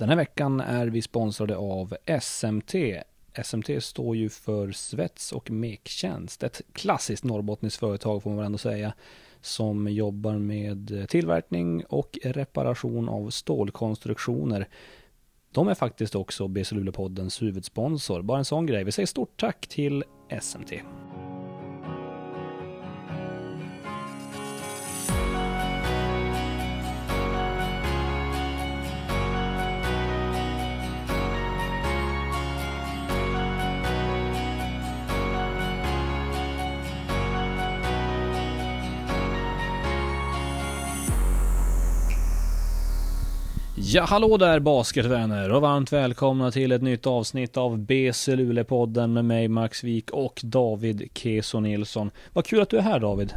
Den här veckan är vi sponsrade av SMT. SMT står ju för Svets och Mektjänst. Ett klassiskt norrbottniskt företag får man väl ändå säga. Som jobbar med tillverkning och reparation av stålkonstruktioner. De är faktiskt också BC Luleå-poddens huvudsponsor. Bara en sån grej. Vi säger stort tack till SMT. Ja, hallå där basketvänner och varmt välkomna till ett nytt avsnitt av BC Luleå-podden med mig Max Wik och David Keso Nilsson. Vad kul att du är här David.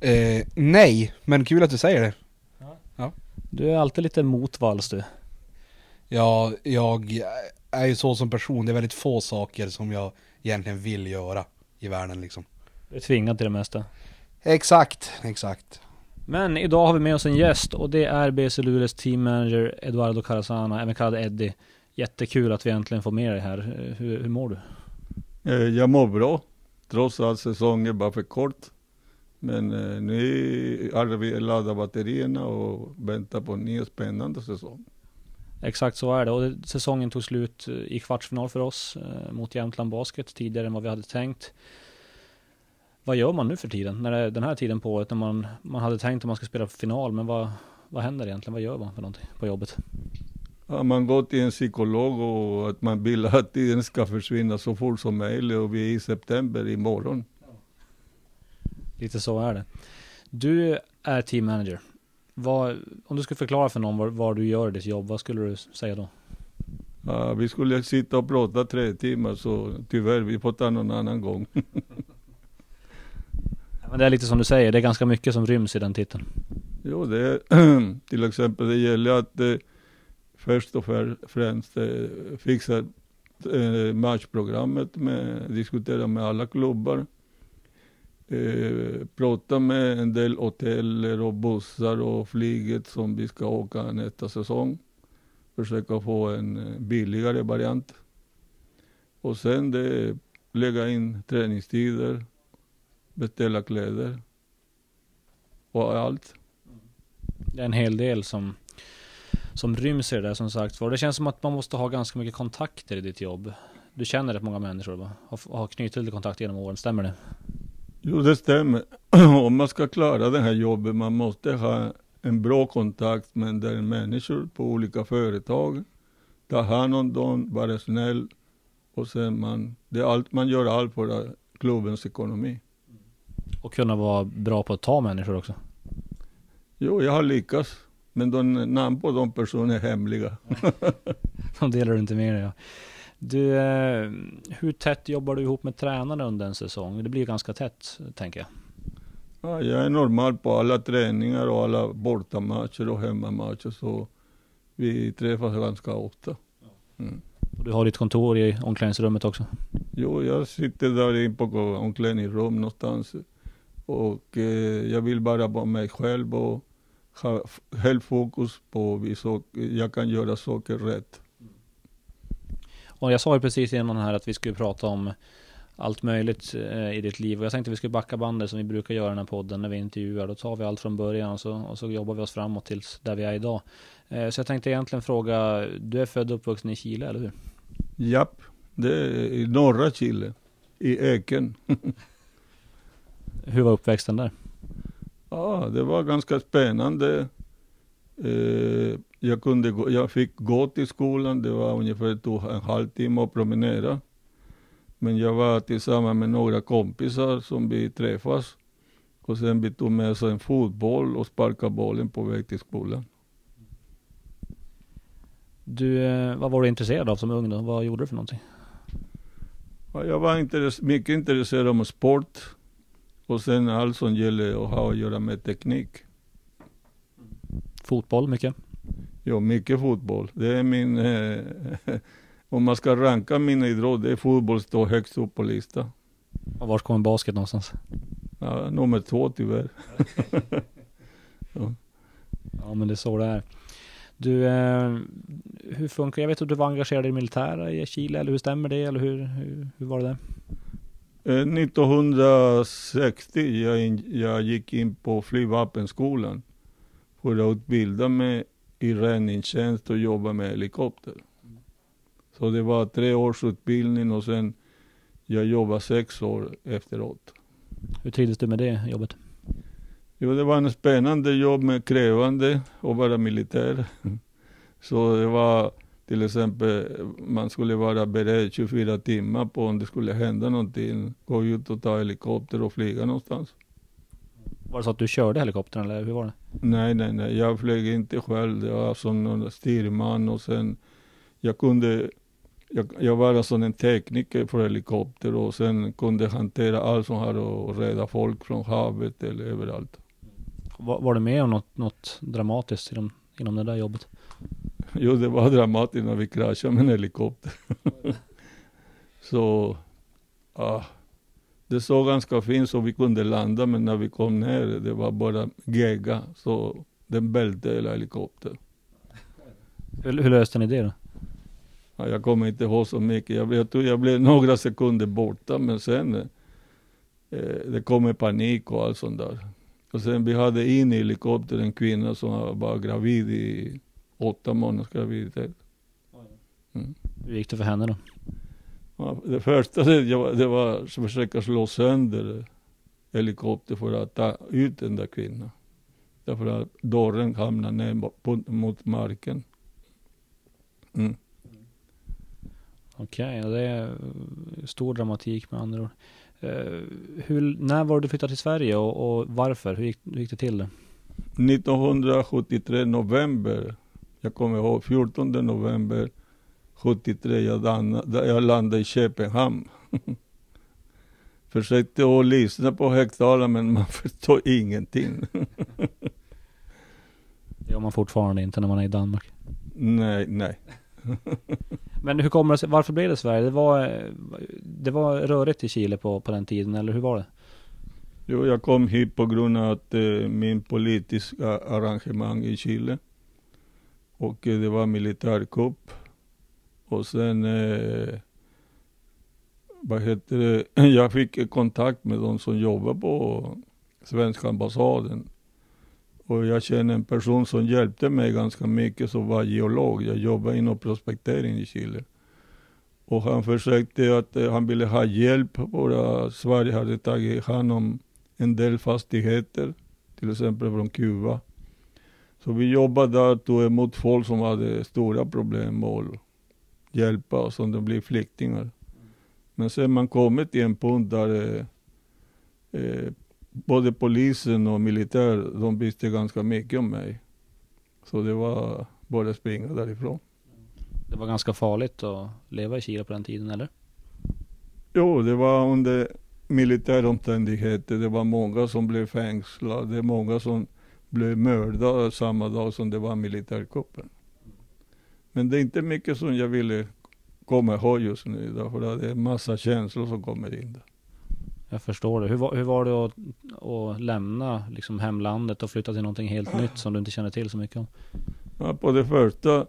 Eh, nej, men kul att du säger det. Du är alltid lite motvalls du. Ja, jag är ju så som person. Det är väldigt få saker som jag egentligen vill göra i världen liksom. Du är tvingad till det mesta. Exakt, exakt. Men idag har vi med oss en gäst och det är BC Luleås team manager Eduardo Carasana, även kallad Eddie. Jättekul att vi äntligen får med dig här. Hur, hur mår du? Eh, Jag mår bra, trots att säsongen bara för kort. Men eh, nu har vi laddat batterierna och väntar på en ny spännande säsong. Exakt så är det och säsongen tog slut i kvartsfinal för oss eh, mot Jämtland Basket tidigare än vad vi hade tänkt. Vad gör man nu för tiden? När det är den här tiden på året när man, man hade tänkt att man ska spela final men vad, vad händer egentligen? Vad gör man för någonting på jobbet? Ja, man går till en psykolog och att man vill att tiden ska försvinna så fort som möjligt och vi är i september imorgon. Lite så är det. Du är team manager. Vad, om du skulle förklara för någon vad, du gör i ditt jobb, vad skulle du säga då? Ja, vi skulle sitta och prata tre timmar så tyvärr, vi får ta någon annan gång. Men det är lite som du säger, det är ganska mycket som ryms i den titeln. Jo, det är till exempel, det gäller att eh, först och främst eh, fixa eh, matchprogrammet, med, diskutera med alla klubbar, eh, prata med en del hoteller och bussar och flyget som vi ska åka nästa säsong. Försöka få en eh, billigare variant. Och sen det, lägga in träningstider, beställa kläder och allt. Det är en hel del som, som ryms i det där som sagt var. Det känns som att man måste ha ganska mycket kontakter i ditt jobb. Du känner rätt många människor va? Har, har knutit lite kontakt genom åren, stämmer det? Jo, det stämmer. Om man ska klara det här jobbet, man måste ha en bra kontakt med del människor på olika företag. Ta hand om dem, vara snäll och sen man, det är allt, man gör allt för klubbens ekonomi. Och kunna vara bra på att ta människor också. Jo, jag har lyckats. Men de namn på de personerna är hemliga. De delar du inte med dig ja. Du, eh, hur tätt jobbar du ihop med tränarna under en säsong? Det blir ju ganska tätt, tänker jag. Ja, jag är normal på alla träningar och alla bortamatcher och hemmamatcher så vi träffas ganska ofta. Mm. Och du har ditt kontor i omklädningsrummet också. Jo, jag sitter där in på omklädningsrum någonstans och eh, jag vill bara vara mig själv och ha helt fokus på så, jag kan göra saker rätt. Och jag sa ju precis innan här att vi skulle prata om allt möjligt eh, i ditt liv. Och jag tänkte vi skulle backa bandet som vi brukar göra i den här podden när vi intervjuar. Då tar vi allt från början och så, och så jobbar vi oss framåt tills där vi är idag. Eh, så jag tänkte egentligen fråga, du är född och uppvuxen i Chile, eller hur? Japp, det är i norra Chile, i Eken. Hur var uppväxten där? Ja, det var ganska spännande. Eh, jag, kunde gå, jag fick gå till skolan, det var ungefär tog en halvtimme att promenera. Men jag var tillsammans med några kompisar som vi träffas. Och sen vi tog med oss en fotboll och sparkade bollen på väg till skolan. Du, eh, vad var du intresserad av som ung då? Vad gjorde du för någonting? Ja, jag var intress- mycket intresserad av sport. Och sen allt som gäller att ha att göra med teknik. Fotboll mycket? Ja, mycket fotboll. Det är min, eh, om man ska ranka mina idrott, det är fotboll står högst upp på listan. Och var kommer basket någonstans? Ja, nummer två tyvärr. Ja men det är så det är. Du, eh, hur funkar Jag vet att du var engagerad i militära i Chile, eller hur stämmer det? Eller hur, hur, hur var det där? Eh, 1960 jag, in, jag gick in på flygvapenskolan för att utbilda mig i räddningstjänst och jobba med helikopter. Så det var tre års utbildning och sen jag jobbade sex år efteråt. Hur trivdes du med det jobbet? Jo, det var en spännande jobb med krävande att vara militär. Så det var till exempel, man skulle vara beredd 24 timmar på om det skulle hända någonting. Gå ut och ta helikopter och flyga någonstans. Var det så att du körde helikoptern eller hur var det? Nej, nej, nej. Jag flög inte själv. Det var som någon styrman och sen jag kunde jag, jag var alltså en tekniker för helikopter och sen kunde hantera allt som har att rädda folk från havet eller överallt. Var, var du med om något, något dramatiskt inom, inom det där jobbet? Jo, det var dramatiskt när vi kraschade med en helikopter. så, ja. Det såg ganska fint så vi kunde landa, men när vi kom ner, det var bara gegga. Så den välte hela helikoptern. Hur, hur löste ni det då? Ja, jag kommer inte ihåg så mycket. Jag, jag tror jag blev några sekunder borta, men sen eh, det kom panik och allt sånt där. Och sen vi hade in i helikoptern en kvinna som var gravid i åtta månaders graviditet. Mm. Hur gick det för henne då? Ja, det första det var, det var att försöka slå sönder helikoptern för att ta ut den där kvinnan. Därför att dörren hamnade ner mot marken. Mm. Okej, okay, det är stor dramatik med andra ord. Uh, hur, när var du flyttade till Sverige och, och varför? Hur gick, hur gick, det till? 1973 november. Jag kommer ihåg 14 november 73. Jag landade, jag landade i Köpenhamn. Försökte att lyssna på högtalaren men man förstår ingenting. det gör man fortfarande inte när man är i Danmark. Nej, nej. Men hur kommer det sig, varför blev det Sverige? Det var, det var rörigt i Chile på, på den tiden, eller hur var det? Jo, jag kom hit på grund av att eh, min politiska arrangemang i Chile. Och eh, det var militärkupp. Och sen, eh, vad heter det, jag fick kontakt med de som jobbar på svenska ambassaden. Och jag känner en person som hjälpte mig ganska mycket som var geolog. Jag jobbade inom prospektering i Chile. Och han försökte att, eh, han ville ha hjälp. Våra, Sverige hade tagit hand om en del fastigheter, till exempel från Kuba. Så vi jobbade där och tog emot folk som hade stora problem och hjälpa som de blev flyktingar. Men sen man kommit till en punkt där eh, eh både polisen och militär, de visste ganska mycket om mig. Så det var bara att springa därifrån. Det var ganska farligt att leva i Chile på den tiden, eller? Jo, det var under militära omständigheter. Det var många som blev fängslade. Det är många som blev mördade samma dag som det var militärkuppen. Men det är inte mycket som jag ville komma ihåg just nu. Därför att det är massa känslor som kommer in där. Jag förstår det. Hur var, hur var det att, att lämna liksom hemlandet och flytta till någonting helt nytt som du inte känner till så mycket om? Ja, på det första,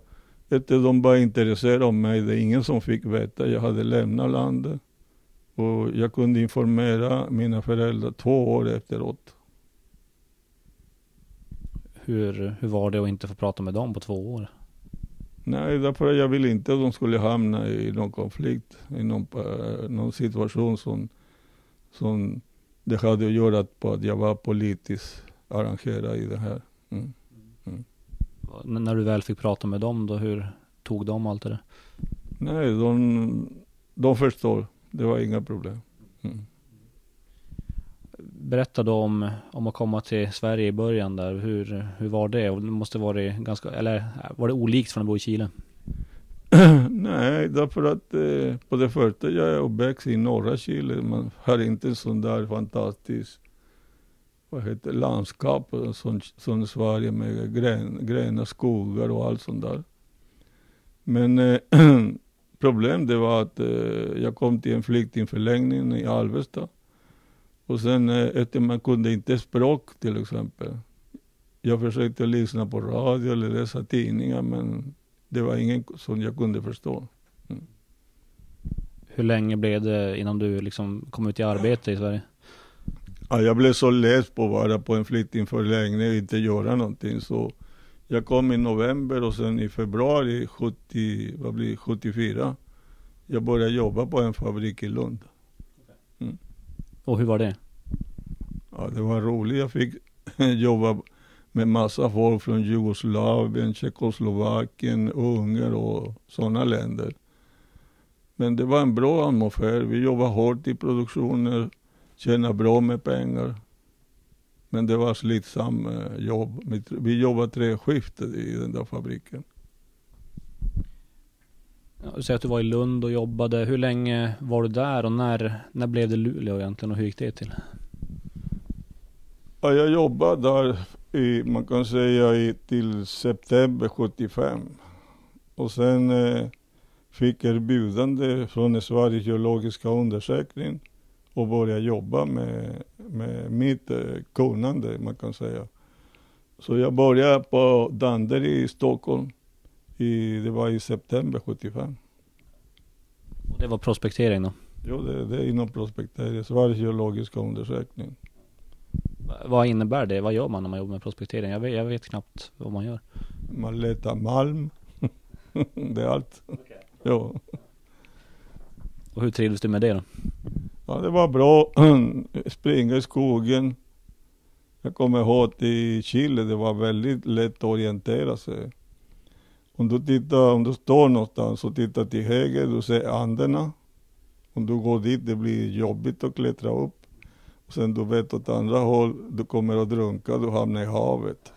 du, de var intresserade av mig. Det är ingen som fick veta. Jag hade lämnat landet. Och jag kunde informera mina föräldrar två år efteråt. Hur, hur var det att inte få prata med dem på två år? Nej, därför jag ville inte att de skulle hamna i någon konflikt, i någon, uh, någon situation som som det hade att göra på att jag var politiskt arrangerad i det här. Mm. Mm. När du väl fick prata med dem då, hur tog de allt det där? Nej, de, de förstår. Det var inga problem. Mm. Berätta då om, om att komma till Sverige i början där. Hur, hur var det? Det måste varit ganska, eller var det olikt från att bo i Chile? Nej, därför att eh, på det första jag är uppväxt i norra Chile. Man har inte sån där fantastisk vad heter landskap som, som Sverige med grän, gröna skogar och allt sånt där. Men eh, problemet var att eh, jag kom till en flyktingförläggning i Alvesta. Och sen eh, efter man kunde inte språk till exempel. Jag försökte lyssna på radio eller läsa tidningar men Det var ingen som jag kunde förstå. Hur länge blev det innan du liksom kom ut i arbete i Sverige? Ja, jag blev så less på att vara på en flyktingförläggning och inte göra någonting så jag kom i november och sen i februari 70, vad blir det, 74 jag började jobba på en fabrik i Lund. Och hur var det? Ja, det var roligt. Jag fick jobba med massa folk från Jugoslavien, Tjeckoslovakien, Ungern och sådana länder. Men det var en bra atmosfär. Vi jobbade hårt i produktionen, tjänade bra med pengar. Men det var slitsamt eh, jobb. Vi jobbade tre skift i den där fabriken. Du säger att du var i Lund och jobbade. Hur länge var du där och när, när blev det Luleå egentligen och hur gick det till? Ja, jag jobbade där i, man kan säga i, till september 75. Och sen eh, fick erbjudande från Sveriges geologiska undersökning och började jobba med, med mitt eh, kunnande, man kan säga. Så jag började på Danderyd i Stockholm. I, det var i september 75. Och det var prospektering då? Jo, det, det är inom prospektering, Sveriges geologiska undersökning. Va- Vad innebär det? Vad gör man när man jobbar med prospektering? Jag vet, jag vet knappt vad man gör. Man letar malm. det är allt. Ja. Och hur trivdes du med det då? ja, det var bra. Springa i skogen. Jag kommer ihåg att i Chile, det var väldigt lätt att orientera sig. Om du tittar, om du står någonstans och tittar till höger, du ser Anderna. Om du går dit, det blir jobbigt att klättra upp. Och sen du vet åt andra håll, du kommer att drunka, du hamnar i havet.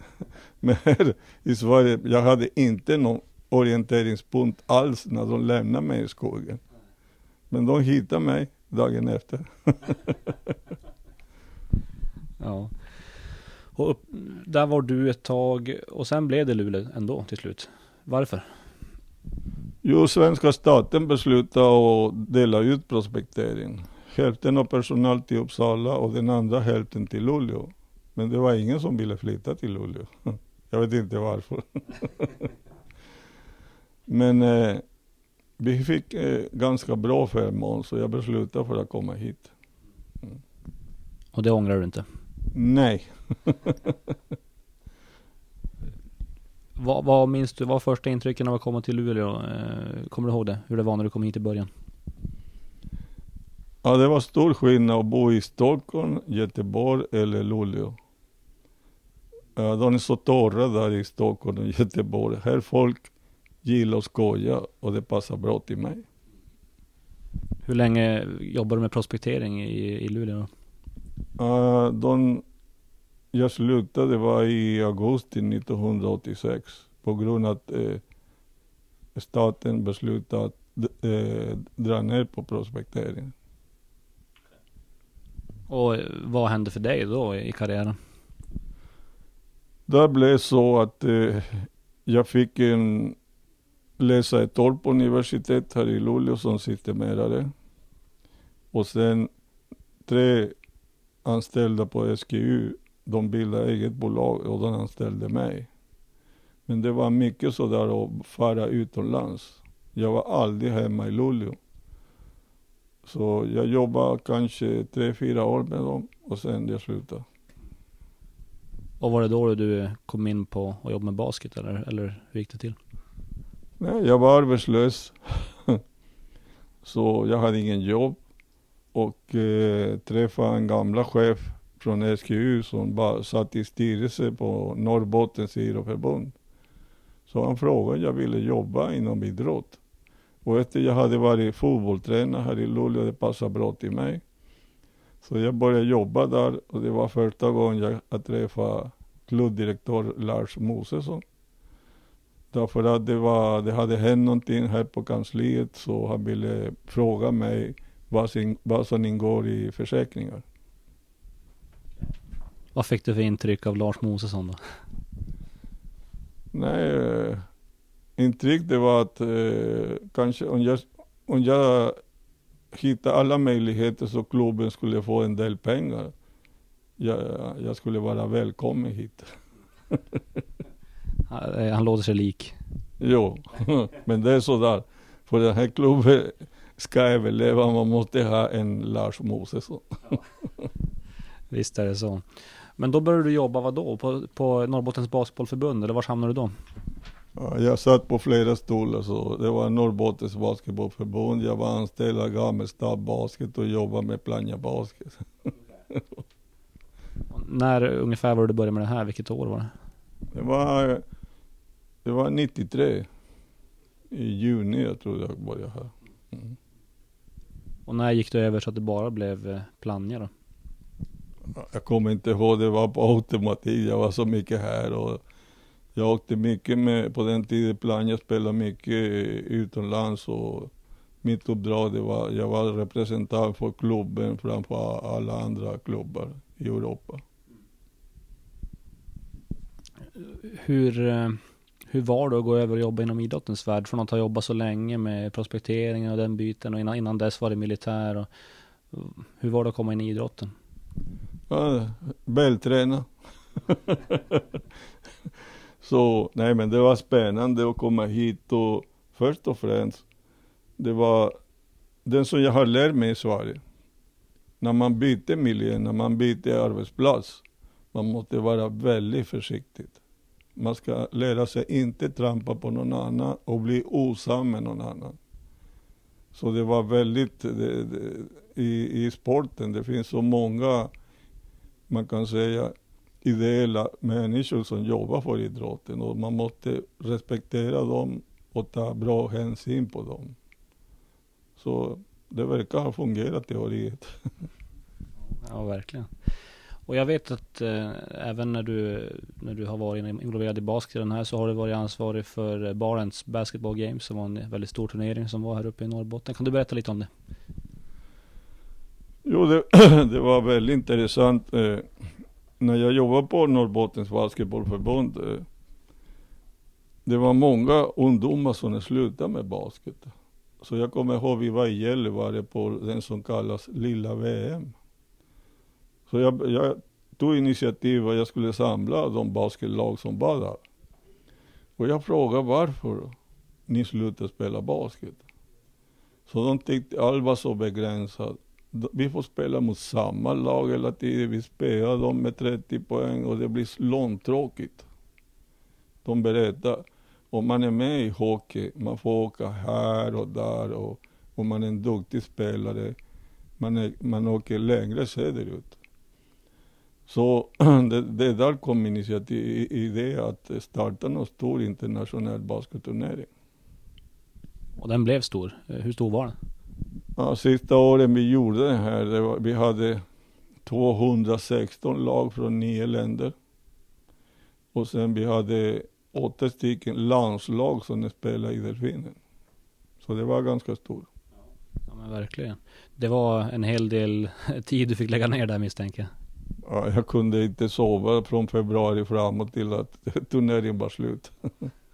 Men här i Sverige, jag hade inte någon orienteringspunkt alls när de lämnade mig i skogen. Men de hittade mig dagen efter. Ja. Och upp, där var du ett tag och sen blev det Luleå ändå till slut. Varför? Jo, svenska staten beslutade att dela ut prospektering. Hälften av personal till Uppsala och den andra hälften till Luleå. Men det var ingen som ville flytta till Luleå. Jag vet inte varför. Men eh, vi fick eh, ganska bra förmån så jag beslutade för att komma hit. Och det ångrar du inte? Nej, Vad, vad minns du? Vad var första intrycken av att komma till Luleå? Eh, kommer du ihåg det? Hur det var när du kom hit i början? ja, det var stor skillnad att bo i Stockholm, Göteborg eller Luleå. De är så torra där i Stockholm och Göteborg. Här folk gillar att skoja och det passar bra till mig. Hur länge jobbar du med prospektering i, i Luleå? Uh, de, jag slutade var i augusti 1986 på grund av att eh, staten beslutade att eh, dra ner på prospektering. Och eh, vad hände för dig då i karriären? Det blev så att eh, jag fick en, läsa ett år på universitet här i Luleå som systemerare. Och sen tre anställda på SGU, de bildade eget bolag och de anställde mig. Men det var mycket sådär att fara utomlands. Jag var aldrig hemma i Luleå. Så jag jobbade kanske tre, fyra år med dem och sen jag slutade. Och var det då du kom in på att jobba med basket eller, eller hur gick det till? Nej, jag var arbetslös. Så jag hade ingen jobb. Och eh, träffade en gamla chef från SGU som bara satt i styrelse på Norrbottens idrottsförbund. Så han frågade om jag ville jobba inom idrott. Och efter jag hade varit fotbollstränare här i Luleå, det passade bra till mig. Så jag började jobba där och det var första gången jag, träffade klubbdirektör Lars Mosesson. Därför att det, var, det hade hänt någonting här på kansliet så han ville fråga mig vad, vad som ingår i försäkringar. Vad fick du för intryck av Lars Mosesson då? Nej, eh, intryck det var att eh, kanske om jag, om jag hittade alla möjligheter så klubben skulle få en del pengar. Jag, jag skulle vara välkommen hit. Han, eh, han låter sig lik. Jo, men det är sådär. För den här klubben ska överleva, man måste ha en Lars Mosesson. Visst är det så. Men då började du jobba vad då? På, på Norrbottens Basketbollförbund eller var hamnade du då? Ja, jag satt på flera stolar så det var Norrbottens Basketbollförbund, jag var anställd av Gammelstad Basket och jobbade med Plannja Basket. När ungefär var det du började med det här? Vilket år var det? Det var, det var 93. I juni jag tror jag började här. Mm. Och när gick du över så att det bara blev eh, Plannja då? Jag kommer inte ihåg, det var på automatik. Jag var så mycket här och jag åkte mycket med, på den tiden plan, jag spelade mycket utomlands och mitt uppdrag det var, jag var representant för klubben framför alla andra klubbar i Europa. Hur, eh, hur var det att gå över och jobba inom idrottens värld? Från att ha jobbat så länge med prospektering och den biten och innan, innan dess var det militär. Och, eh, hur var det att komma in i idrotten? Ja, vältränad. så nej men det var spännande att komma hit och först och främst det var den som jag har lärt mig i Sverige. När man byter miljö, när man byter arbetsplats, man måste vara väldigt försiktig. Man ska lära sig inte trampa på någon annan och bli osam med någon annan. Så det var väldigt, det, det, i, i sporten, det finns så många, man kan säga, ideella människor som jobbar för idrotten och man måste respektera dem och ta bra hänsyn på dem. Så det verkar ha fungerat teoriet. Ja, verkligen. Och jag vet att eh, även när du, när du har varit involverad i basketen här så har du varit ansvarig för eh, Barents Basketball Games som var en väldigt stor turnering som var här uppe i Norrbotten. Kan du berätta lite om det? Jo, det, det var väldigt intressant. Eh, när jag jobbade på Norrbottens Basketbollförbund eh, det var många ungdomar som slutade med basket. Så jag kommer ihåg, vi var i Gällivare på den som kallas Lilla VM. Så jag, jag tog initiativ att jag skulle samla de basketlag som var där. Och jag frågade varför ni slutade spela basket. Så de tyckte allt var så begränsat. Vi får spela mot samma lag hela tiden. Vi spelar dem med 30 poäng och det blir långtråkigt. De berättar. om man är med i hockey, man får åka här och där och om man är en duktig spelare, man, är, man åker längre söderut. Så det, det där kom initiativ i det att starta någon stor internationell basketturnering. Och den blev stor. Eh, hur stor var den? Ja, sista åren vi gjorde det här, det var, vi hade 216 lag från nio länder. Och sen vi hade åtta stycken landslag som spelade i Delfinen. Så det var ganska stort. Ja men verkligen. Det var en hel del tid du fick lägga ner där misstänker jag. Ja, jag kunde inte sova från februari framåt till att turneringen var slut.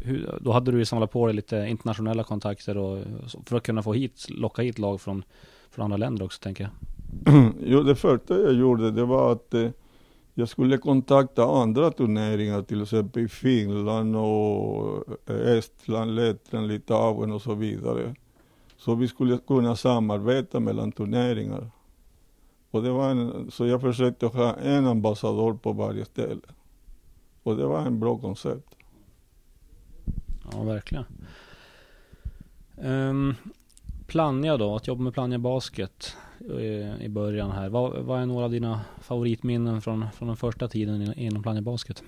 Hur, då hade du ju samlat på dig lite internationella kontakter och, för att kunna få hit, locka hit lag från, från andra länder också tänker jag. jo, det första jag gjorde det var att eh, jag skulle kontakta andra turneringar, till exempel i Finland och eh, Estland, Lettland, Litauen och så vidare. Så vi skulle kunna samarbeta mellan turneringar. Och det var en, så jag försökte ha en ambassadör på varje ställe. Och det var en bra koncept. Ja, verkligen. Um, Plannja då, att jobba med Plannja Basket eh, i, början här. Vad, vad, är några av dina favoritminnen från, från den första tiden inom Plannja Basket?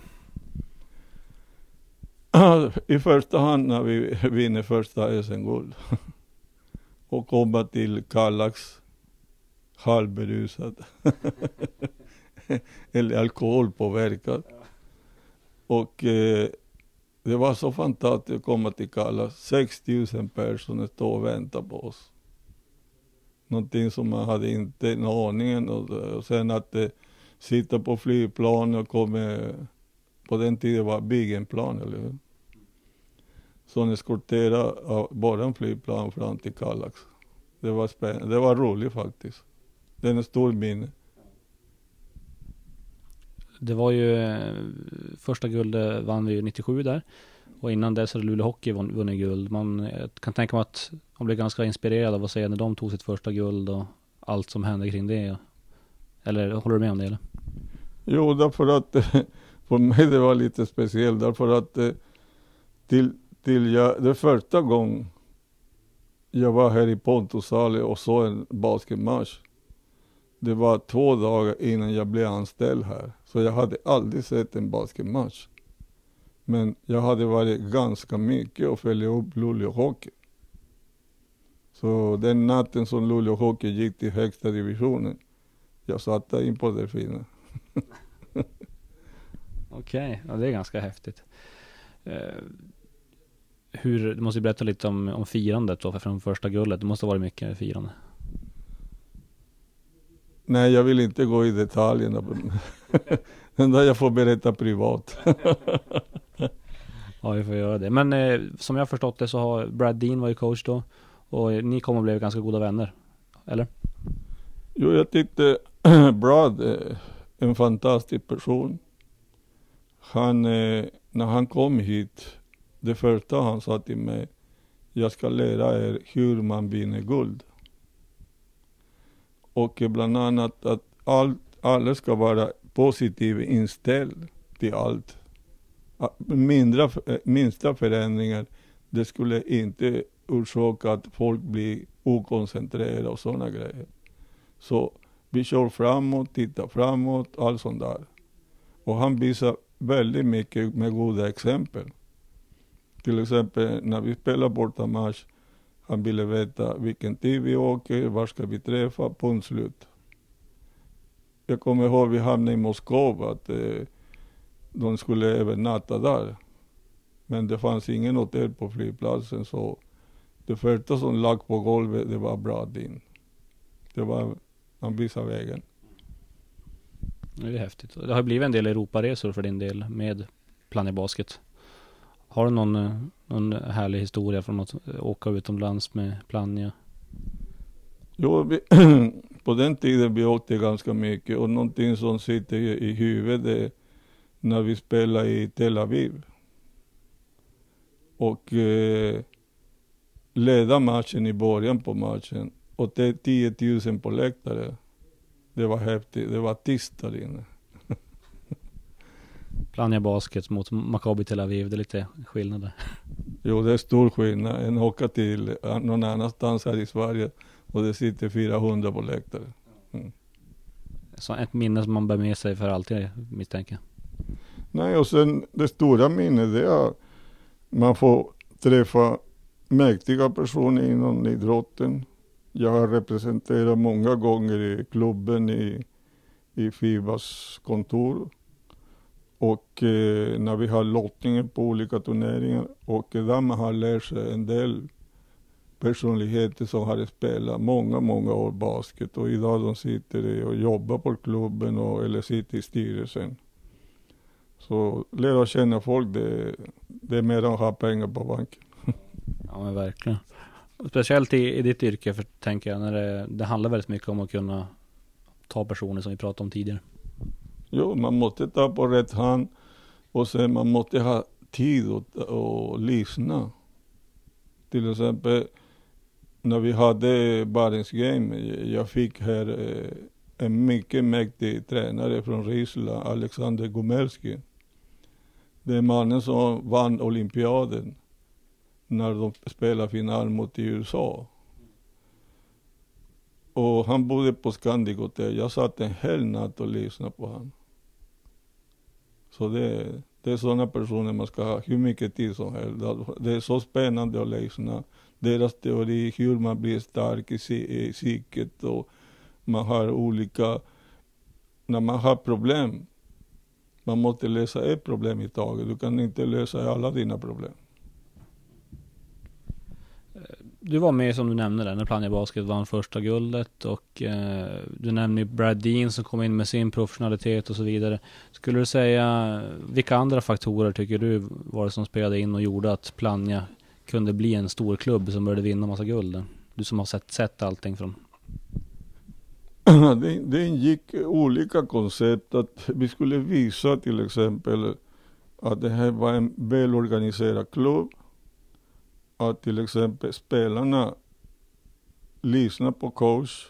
I första hand när vi vinner första SM-guld. och komma till Kallax halvberusad. Eller alkoholpåverkad. Och eh, det var så fantastiskt att komma till Kalla. 6000 personer stod och väntade på oss. Någonting som man hade inte en aning om. och sen att eh, sitta på flygplan och komma, på den tiden var Bigenplan, eller hur? Som eskorterade bara en flygplan fram till Kallax. Det var spännande, det var roligt faktiskt. Det är en stor minne. Det var ju, eh, första guldet vann vi ju 97 där. Och innan dess hade Luleå Hockey vunnit guld. Man eh, kan tänka mig att man blev ganska inspirerad av att se när de tog sitt första guld och allt som hände kring det. Eller håller du med om det eller? Jo, därför att för mig det var lite speciellt därför att eh, till, till jag, det första gången jag var här i Pontusale och såg en basketmatch. Det var två dagar innan jag blev anställd här. Så jag hade aldrig sett en basketmatch. Men jag hade varit ganska mycket och följt upp Luleå Hockey. Så den natten som Luleå Hockey gick till högsta divisionen, jag satt där in på Delfinen. Okej, ja, det är ganska häftigt. Uh, hur, du måste berätta lite om, om firandet då, från första guldet. Det måste ha varit mycket firande. Nej, jag vill inte gå i detaljerna. Den där jag får berätta privat. Ja, vi får göra det. Men eh, som jag har förstått det så har Brad Dean var ju coach då. Och eh, ni kom och blev ganska goda vänner. Eller? Jo, jag tyckte Brad är en fantastisk person. Han, eh, när han kom hit, det första han sa till mig, jag ska lära er hur man vinner guld. Och bland annat att allt, alla ska vara positivt inställd till allt. Mindre, eh, minsta förändringar, det skulle inte orsaka att folk blir okoncentrerade och sådana grejer. Så vi kör framåt, tittar framåt, allt sånt där. Och han visar väldigt mycket med goda exempel. Till exempel när vi spelar bortamatch, han ville veta vilken tid vi åker, var ska vi träffa, punkt slut. Jag kommer ihåg vi hamnade i Moskva, att eh, de skulle övernatta där. Men det fanns ingen hotell på flygplatsen så det första som lag på golvet det var Bradin. Det var, han visade vägen. Det är häftigt. Det har blivit en del Europaresor för din del med Planet Basket. Har du någon, eh, någon härlig historia från att eh, åka utomlands med Plannja? Jo, vi, på den tiden vi åkte ganska mycket och någonting som sitter i, huvudet är när vi spelade i Tel Aviv. Och eh, leda matchen i början på matchen och det är 10 000 på läktare. Det var häftigt, det var tyst där inne. Plannja Basket mot Maccabi Tel Aviv, det är lite skillnader. Jo, det är stor skillnad än åka till eh, någon annanstans här i Sverige och det sitter 400 på läktare. Så ett minne som man bär med sig för alltid misstänker. Nej, och sen det stora minnet det är att man får träffa mäktiga personer inom idrotten. Jag har representerat många gånger i klubben i, i Fibas kontor. Och eh, när vi har lottningen på olika turneringar och där man har lärt sig en del personligheter som har spelat många, många år basket och idag de sitter och jobbar på klubben och, eller sitter i styrelsen. Så lära känna folk, det, det är mer än att ha pengar på banken. Ja men verkligen. Speciellt i, i ditt yrke, för, tänker jag, när det, det handlar väldigt mycket om att kunna ta personer som vi pratade om tidigare. Jo, man måste ta på rätt hand och sen man måste ha tid att och lyssna. Till exempel när vi hade Barents Game, jag fick här eh, en mycket mäktig tränare från Ryssland, Alexander Gumelski. Det är mannen som vann olympiaden när de spelade final mot USA. Och han bodde på Scandic Hotel. Jag satt en hel natt och lyssnade på honom. Så det, det är sådana personer man ska ha hur mycket tid som helst. Det är så spännande att lyssna. Deras teori, hur man blir stark i, psyket och man har olika, när man har problem, man måste lösa ett problem i taget. Du kan inte lösa alla dina problem. Du var med som du nämnde där när Plannja Basket vann första guldet och eh, du nämnde ju Brad Dean som kom in med sin professionalitet och så vidare. Skulle du säga, vilka andra faktorer tycker du var det som spelade in och gjorde att Plannja kunde bli en stor klubb som började vinna massa guld? Du som har sett, sett allting från... det, det ingick olika koncept att vi skulle visa till exempel att det här var en välorganiserad klubb. Att till exempel spelarna lyssnar på coach.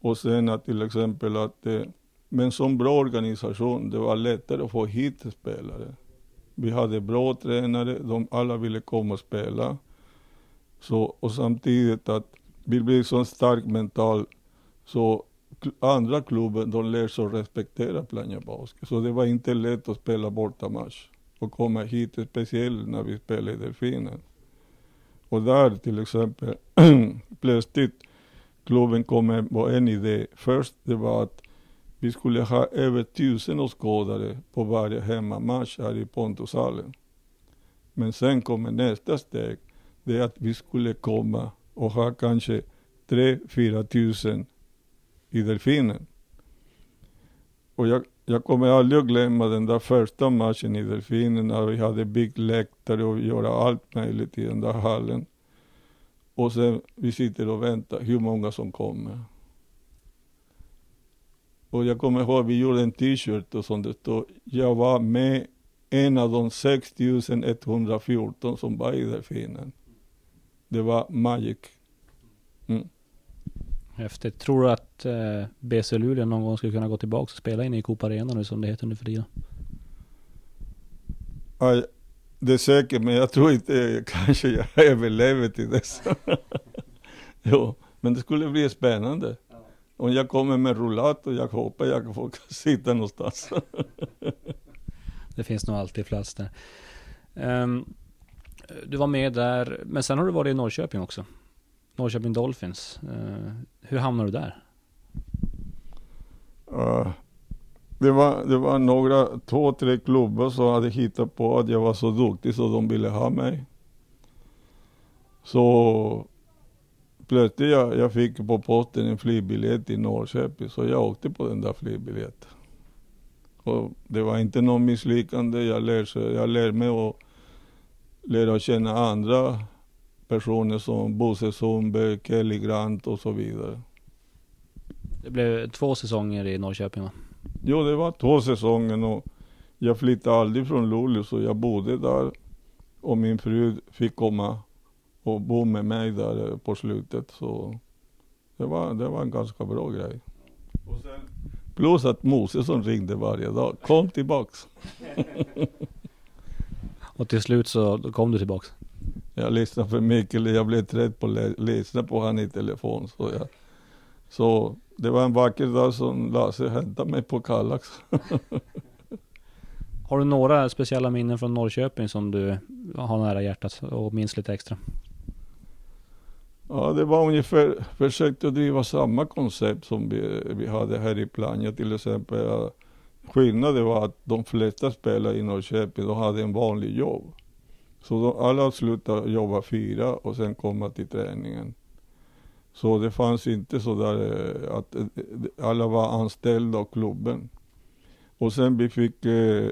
Och sen att till exempel att det, med en sån bra organisation, det var lättare att få hit spelare. Vi hade bra tränare, de alla ville komma och spela. Så, och samtidigt att vi blev så stark mental så andra klubbar de lär sig att respektera Plannja Basket. Så det var inte lätt att spela bortamatch och komma hit, speciellt när vi spelar i Delfinen. Och där till exempel, plötsligt klubben kom med på en idé. Först det var att vi skulle ha över tusen åskådare på varje hemmamatch här i Pontushallen. Men sen kommer nästa steg. Det är att vi skulle komma och ha kanske 3-4 tusen i Delfinen. Och jag, jag kommer aldrig att glömma den där första matchen i Delfinen när vi hade byggt läktare och göra allt möjligt i den där hallen. Och sen vi sitter och väntar hur många som kommer. Och jag kommer ihåg, vi gjorde en t-shirt och som det stod, jag var med en av de 6114 som var i Delfinen. Det var magic. Mm. Häftigt. Tror du att eh, BC Luleå någon gång skulle kunna gå tillbaka och spela in i Coop Arena nu som det heter nu för tiden? Ja, det är säkert, men jag tror inte kanske jag överlever till dess. jo, men det skulle bli spännande. Om jag kommer med rullator, jag hoppas jag får sitta någonstans. det finns nog alltid plats där. Um, du var med där, men sen har du varit i Norrköping också. Norrköping Dolphins. Uh, hur hamnade du där? Uh, det, var, det var några, två, tre klubbar som hade hittat på att jag var så duktig så de ville ha mig. Så plötsligt jag, jag fick på posten en flygbiljett i Norrköping så jag åkte på den där flygbiljetten. Och det var inte något misslyckande. Jag lärde, jag lärde mig att lära känna andra personer som Bosse Sundberg, Kelly Grant och så vidare. Det blev två säsonger i Norrköping va? Jo, det var två säsonger och jag flyttade aldrig från Luleå så jag bodde där och min fru fick komma och bo med mig där på slutet. Så det var, det var en ganska bra grej. Och sen, plus att Mose som ringde varje dag, kom tillbaks. och till slut så kom du tillbaks? Jag lyssnade för mycket, jag blev trött på att lyssna på han i telefon. Så, jag, så det var en vacker dag som Lasse hämtade mig på Kallax. Har du några speciella minnen från Norrköping som du har nära hjärtat och minns lite extra? Ja, det var ungefär, försökte driva samma koncept som vi, vi hade här i Plannja till exempel. Skillnaden var att de flesta spelare i Norrköping, de hade en vanlig jobb. Så de, alla slutade jobba fyra och sen komma till träningen. Så det fanns inte så där eh, att eh, eh, alla var anställda av klubben. Och sen vi fick eh,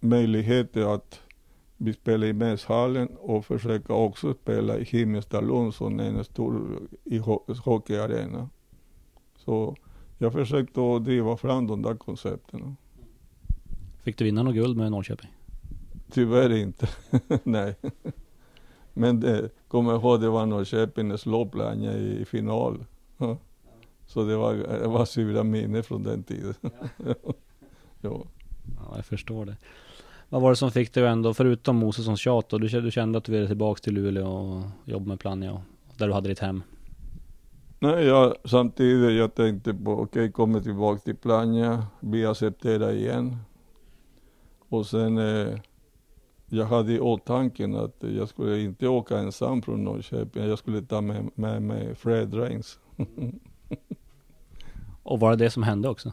möjligheter att vi spelade i mässhallen och försöka också spela i Himmelstalund som är en stor i hockeyarena. Så jag försökte att driva fram de där koncepten. Fick du vinna något guld med Norrköping? Tyvärr inte, nej. Men det, kommer jag ihåg, det var Norrköping slog i, i final. Ja. Så det var, det var sura minnen från den tiden. Ja. ja. ja, jag förstår det. Vad var det som fick dig ändå, förutom Mosessons tjat, och du, du kände att du ville tillbaka till Luleå och jobba med Plannja där du hade ditt hem? Nej, jag, samtidigt jag tänkte på, okej, okay, kommer tillbaka till Plannja, bli accepterad igen. Och sen, eh, jag hade i åtanke att jag skulle inte åka ensam från Norrköping, jag skulle ta med, med mig Fred Rains. och var det det som hände också?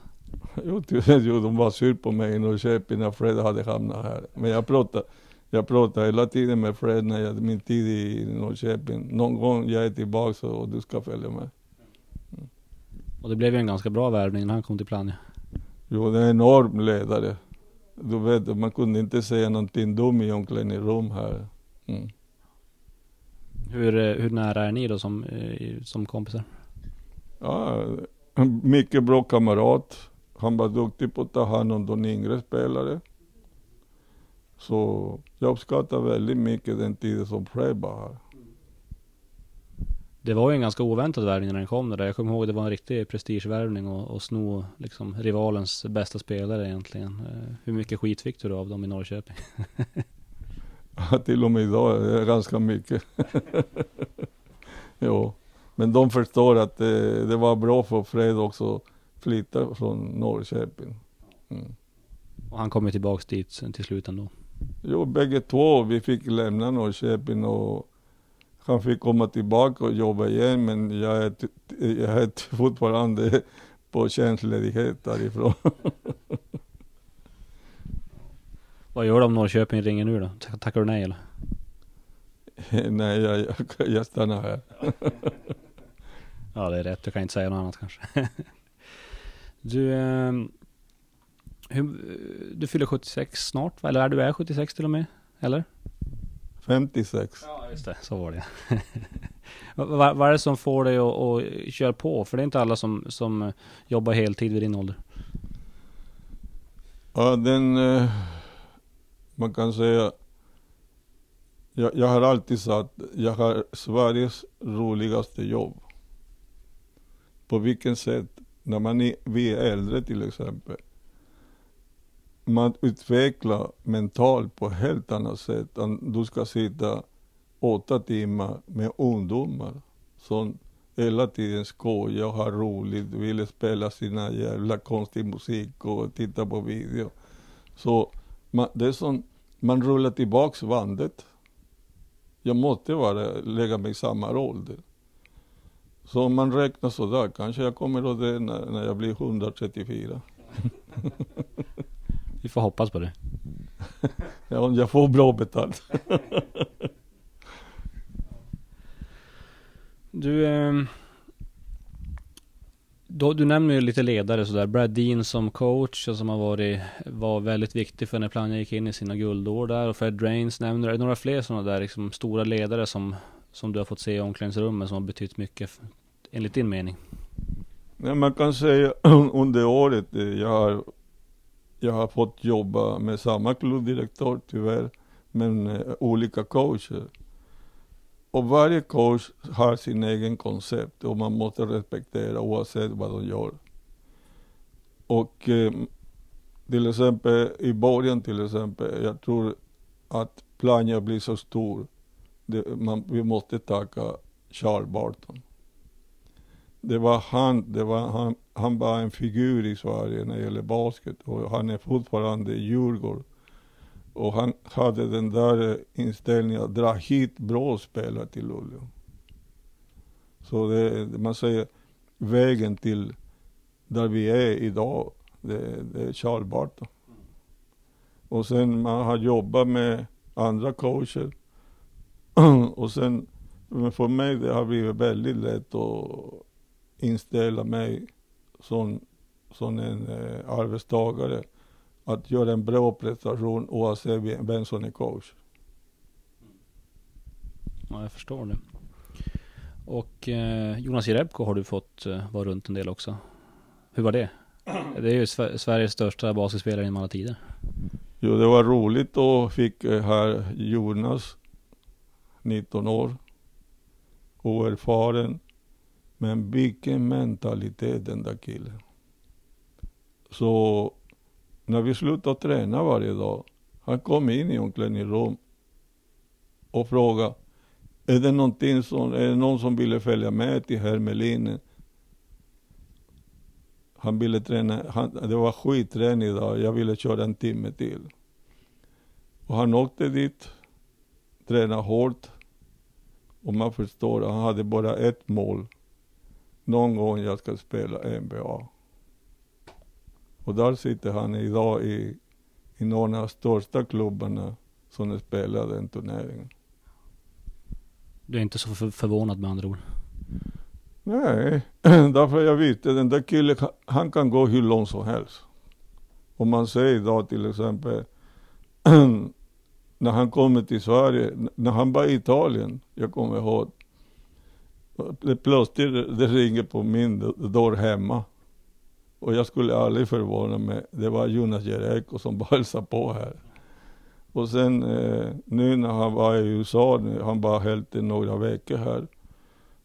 Jo, jo, de var sur på mig i Norrköping när Fred hade hamnat här. Men jag pratade, jag pratade hela tiden med Fred när jag min tid i Norrköping. Någon gång jag är tillbaka och du ska följa med. Mm. Och det blev ju en ganska bra värvning när han kom till Plannja. Jo, det är en enorm ledare. Du vet, man kunde inte säga någonting dumt i omklädningsrum här. Mm. Hur, eh, hur nära är ni då som, eh, som kompisar? Ja, mycket bra kamrat. Han var duktig på att ta hand om de yngre spelare. Så jag uppskattar väldigt mycket den tiden som Fred var här. Det var ju en ganska oväntad värvning när den kom där. Jag kommer ihåg att det var en riktig prestigevärvning och, och sno liksom rivalens bästa spelare egentligen. Eh, Hur mycket skit fick du då av dem i Norrköping? Ja, till och med idag det ganska mycket. jo, men de förstår att det, det var bra för Fred också att flytta från Norrköping. Mm. Och han kom ju tillbaks dit till slut ändå. Jo, bägge två, vi fick lämna Norrköping och han fick komma tillbaka och jobba igen, men jag är, jag är fortfarande på tjänstledighet därifrån. Vad gör du om Norrköping ringer nu då? Tack- Tackar du nej eller? Nej, jag, jag, jag stannar här. Ja det är rätt, jag kan inte säga något annat kanske. du, ehm, hur, du fyller 76 snart? Eller är du är 76 till och med? Eller? 56. Ja just det, så var det vad, vad är det som får dig att, att köra på? För det är inte alla som, som jobbar heltid vid din ålder. Ja, den, eh, man kan säga, jag, jag har alltid sagt, jag har Sveriges roligaste jobb. På vilket sätt? När man är, vi är äldre till exempel. Man utvecklar mentalt på ett helt annat sätt än du ska sitta åtta timmar med ungdomar som hela tiden skojar och har roligt, vill spela sina jävla konstig musik och titta på video. Så man, det är som, man rullar tillbaks bandet. Jag måste vara, lägga mig i samma ålder. Så om man räknar sådär, kanske jag kommer att det när, när jag blir 134. Vi får hoppas på det. Ja, jag får bra betalt. Du, ehm, då, du nämner ju lite ledare sådär. Brad Dean som coach och som har varit, var väldigt viktig för när Plannja gick in i sina guldår där. Och Fred Drains nämner du. Är det några fler sådana där liksom stora ledare som, som du har fått se i omklädningsrummet som har betytt mycket enligt din mening? Nej, man kan säga under året, eh, jag har, jag har fått jobba med samma klubbdirektör tyvärr, men eh, olika coacher. Och varje coach har sin egen koncept och man måste respektera oavsett vad de gör. Och eh, till exempel i början till exempel, jag tror att Plannja blir så stor. Det, man, vi måste tacka Charles Barton det var han, det var han, han var en figur i Sverige när det gäller basket och han är fortfarande i Djurgården. Och han hade den där inställningen att dra hit bra spelare till Luleå. Så det, man säger vägen till där vi är idag, det, det är Charles Barton. Och sen man har jobbat med andra coacher. och sen, men för mig det har blivit väldigt lätt att inställa mig som, som en eh, arbetstagare att göra en bra prestation oavsett vem som är coach. Ja, jag förstår det. Och eh, Jonas Jerebko har du fått eh, vara runt en del också. Hur var det? Det är ju Sver- Sveriges största basketspelare genom alla tider. Jo, det var roligt och fick eh, här Jonas, 19 år, oerfaren. Men vilken mentalitet den där killen. Så när vi slutade träna varje dag, han kom in i omklädningsrum och frågade, är det någonting som, är det någon som ville följa med till Hermelinen? Han ville träna, han, det var skitträning idag, jag ville köra en timme till. Och han åkte dit, tränade hårt. Och man förstår, han hade bara ett mål. Någon gång jag ska spela NBA. Och där sitter han idag i, i någon av de största klubbarna som spelar den turneringen. Du är inte så för- förvånad med andra ord. Nej, därför jag visste den där killen, han kan gå hur långt som helst. Om man säger idag till exempel, när han kommer till Sverige, när han var i Italien, jag kommer ihåg, plötsligt det ringer på min dörr hemma. Och jag skulle aldrig förvåna mig, det var Jonas Jerejko som bara hälsade på här. Och sen eh, nu när han var i USA, han var helt i några veckor här.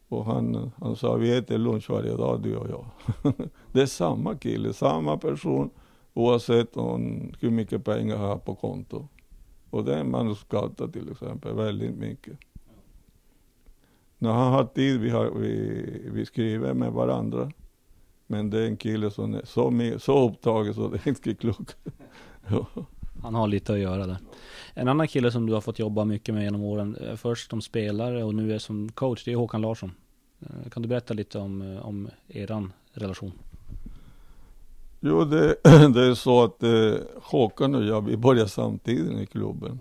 Och han, han sa, vi äter lunch varje dag du och jag. det är samma kille, samma person oavsett om, hur mycket pengar han har på konto. Och det är man uppskattar till exempel väldigt mycket. När han har tid, vi, har, vi, vi skriver med varandra. Men det är en kille som är så, så upptagen så det är inte klokt. Han har lite att göra där. En annan kille som du har fått jobba mycket med genom åren, eh, först som spelare och nu är som coach, det är Håkan Larsson. Eh, kan du berätta lite om, eh, om eran relation? Jo, det, det är så att eh, Håkan och jag, vi började samtidigt i klubben.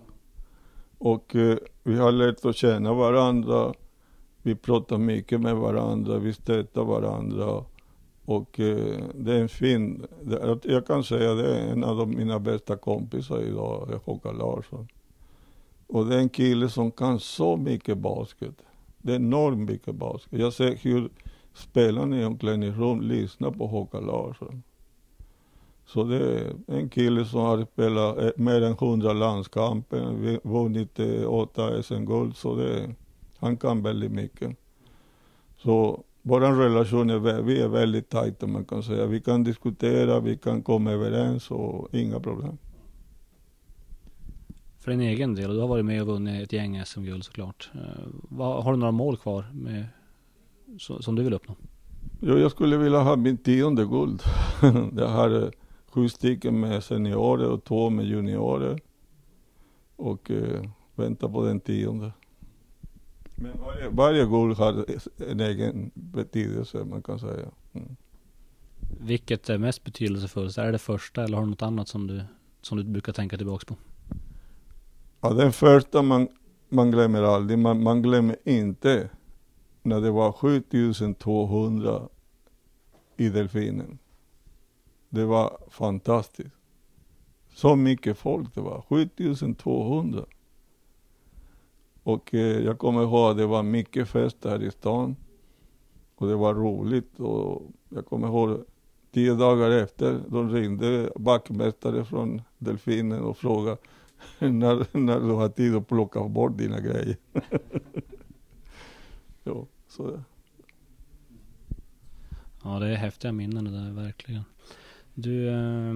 Och eh, vi har lärt att känna varandra. Vi pratar mycket med varandra, vi stöttar varandra. Och eh, det är en fin, det, jag kan säga det är en av mina bästa kompisar idag, Håkan Larsson. Och det är en kille som kan så mycket basket. Det är enormt mycket basket. Jag ser hur spelarna i omklädningsrum lyssnar på Håkan Larsson. Så det är en kille som har spelat eh, mer än hundra landskamper, vunnit eh, åtta SM-guld, så det, han kan väldigt mycket. Så vår relation är, vi är väldigt tajta man kan säga. Vi kan diskutera, vi kan komma överens och inga problem. För din egen del, du har varit med och vunnit ett gäng SM-guld såklart. Eh, har du några mål kvar med, som du vill uppnå? Jo, jag skulle vilja ha min tionde guld. jag har sju stycken med seniorer och två med juniorer. Och eh, väntar på den tionde. Men varje, varje guld har en egen betydelse man kan säga. Mm. Vilket är mest betydelsefullt? Är det det första eller har du något annat som du, som du brukar tänka tillbaka på? Ja, den första man, man glömmer aldrig. Man, man glömmer inte när det var 7200 i delfinen. Det var fantastiskt. Så mycket folk det var, 7200. Och eh, jag kommer ihåg att det var mycket fest här i stan. Och det var roligt och jag kommer ihåg tio dagar efter, de ringde backmästare från Delfinen och frågade när, när du har tid att plocka bort dina grejer. jo, så. Ja, det är häftiga minnen det där verkligen. Du, eh,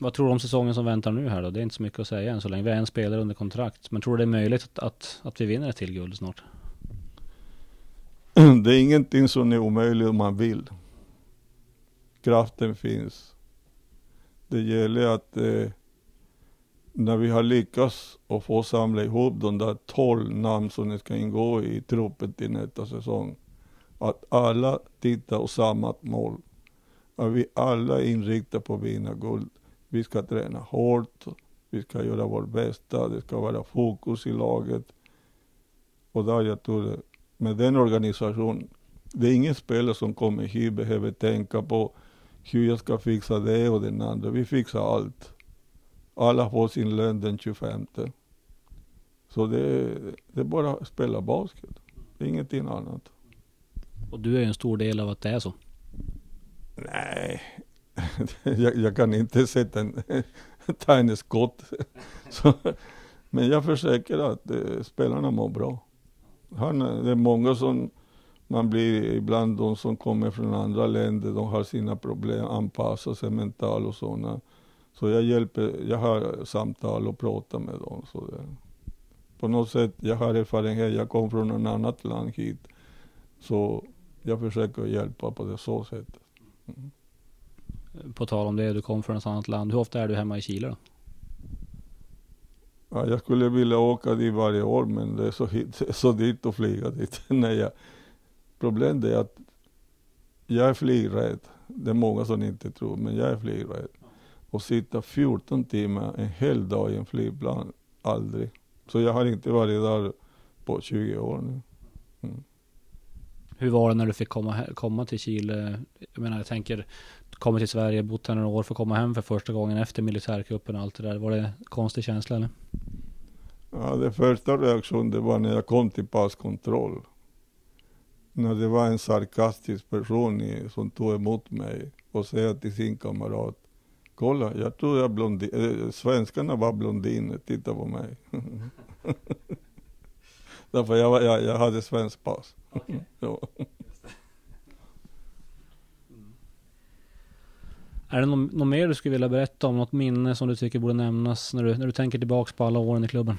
vad tror du om säsongen som väntar nu här då? Det är inte så mycket att säga än så länge. Vi har en spelare under kontrakt. Men tror du det är möjligt att, att, att vi vinner ett till guld snart? Det är ingenting som är omöjligt om man vill. Kraften finns. Det gäller att eh, när vi har lyckats att få samla ihop de där 12 namn som ska ingå i truppen till nästa säsong. Att alla tittar åt samma mål att vi alla är inriktade på att vinna guld. Vi ska träna hårt, vi ska göra vårt bästa, det ska vara fokus i laget. Och där jag tror, med den organisationen, det är ingen spelare som kommer hit behöver tänka på hur jag ska fixa det och den andra. Vi fixar allt. Alla får sin lön den 25. Så det, det är bara att spela basket. Ingenting annat. Och du är en stor del av att det är så? Nej, jag, jag, kan inte sätta en, ta en skott. Så, men jag försöker att eh, spelarna mår bra. Han, eh, det är många som, man blir ibland de som kommer från andra länder, de har sina problem, anpassa sig mentalt och sådana. Så jag hjälper, jag har samtal och pratar med dem. Så det, på något sätt, jag har erfarenhet, jag kom från ett annat land hit. Så jag försöker hjälpa på det så sättet. Mm. På tal om det, du kom från ett annat land. Hur ofta är du hemma i Chile då? Ja, jag skulle vilja åka dit varje år men det är så, så dyrt att flyga dit. Nej, jag, problemet är att jag är flygrädd. Det är många som inte tror, men jag är flygrädd. Och sitta 14 timmar en hel dag i en flygplan, aldrig. Så jag har inte varit där på 20 år nu. Mm. Hur var det när du fick komma, komma till Chile? Jag menar, jag tänker, du kommer till Sverige, bott här några år, får komma hem för första gången efter militärkuppen och allt det där. Var det en konstig känsla eller? Ja, det första reaktionen det var när jag kom till passkontroll. När det var en sarkastisk person i, som tog emot mig och säger till sin kamrat, Kolla, jag tror jag blondin, äh, eh, svenskarna var blondiner, titta på mig. Därför jag, var- jag, jag hade svensk pass ja. Är det något, något mer du skulle vilja berätta om? Något minne som du tycker borde nämnas när du, när du tänker tillbaks på alla åren i klubben?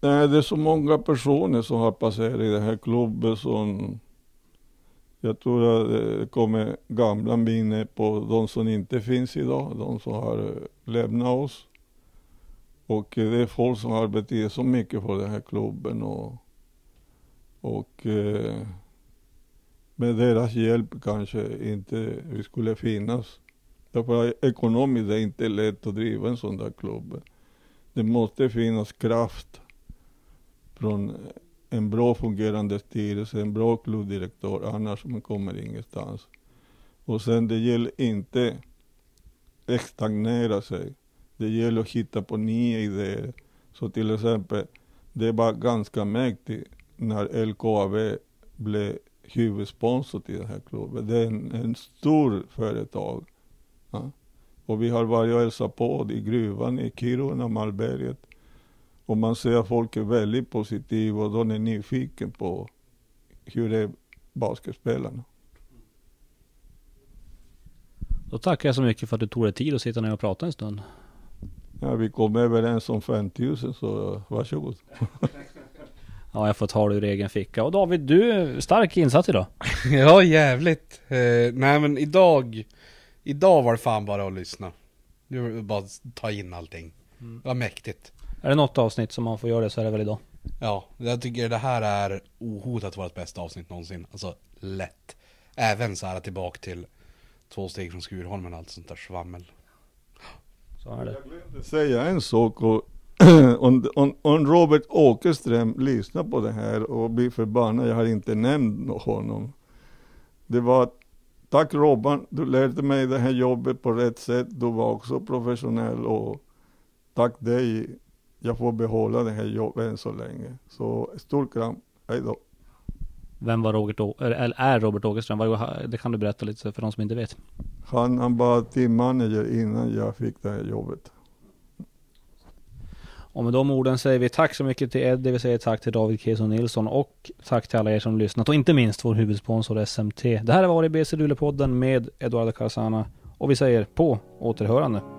Nej, det är så många personer som har passerat i den här klubben som jag tror att det kommer gamla minnen på de som inte finns idag, de som har lämnat oss. Och det är folk som har betytt så mycket för den här klubben och, och eh, med deras hjälp kanske inte vi skulle finnas. Därför att ekonomiskt är det inte lätt att driva en sån där klubb. Det måste finnas kraft från en bra fungerande styrelse, en bra klubbdirektör, annars man kommer ingenstans. Och sen det gäller inte att stagnera sig. Det gäller att hitta på nya idéer. Så till exempel, det var ganska mäktigt när LKAB blev huvudsponsor till den här klubben. Det är en, en stor företag. Ja. Och vi har varit och hälsat på i gruvan i Kiruna, Malmberget. Och man ser att folk är väldigt positiva och de är nyfiken på hur det är basketspelarna. Då tackar jag så mycket för att du tog dig tid att sitta ner och prata en stund. Ja, vi kom överens om 5000 så varsågod. Ja, jag får ta det ur egen ficka. Och David, du är stark insats idag. Ja, jävligt. Eh, nej men idag, idag var det fan bara att lyssna. Nu bara att ta in allting. Det var mäktigt. Är det något avsnitt som man får göra det så är det väl idag. Ja, jag tycker det här är ohotat vårt bästa avsnitt någonsin. Alltså lätt. Även så här tillbaka till två steg från Skurholmen och allt sånt där svammel. Så är det. Jag glömde säga en sak och om, om, om Robert Åkerström lyssnar på det här och blir förbannad, jag har inte nämnt honom. Det var Tack Robban, du lärde mig det här jobbet på rätt sätt. Du var också professionell och tack dig. Jag får behålla det här jobbet än så länge. Så stor kram, hej då. Vem var Robert, Å- eller är Robert Åkerström? Vad- Det kan du berätta lite för de som inte vet. Han, han var teammanager innan jag fick det här jobbet. Och med de orden säger vi tack så mycket till Eddie, vi säger tack till David Keson Nilsson och tack till alla er som lyssnat och inte minst vår huvudsponsor SMT. Det här har varit BC Luleå-podden med Eduardo Carzana och vi säger på återhörande.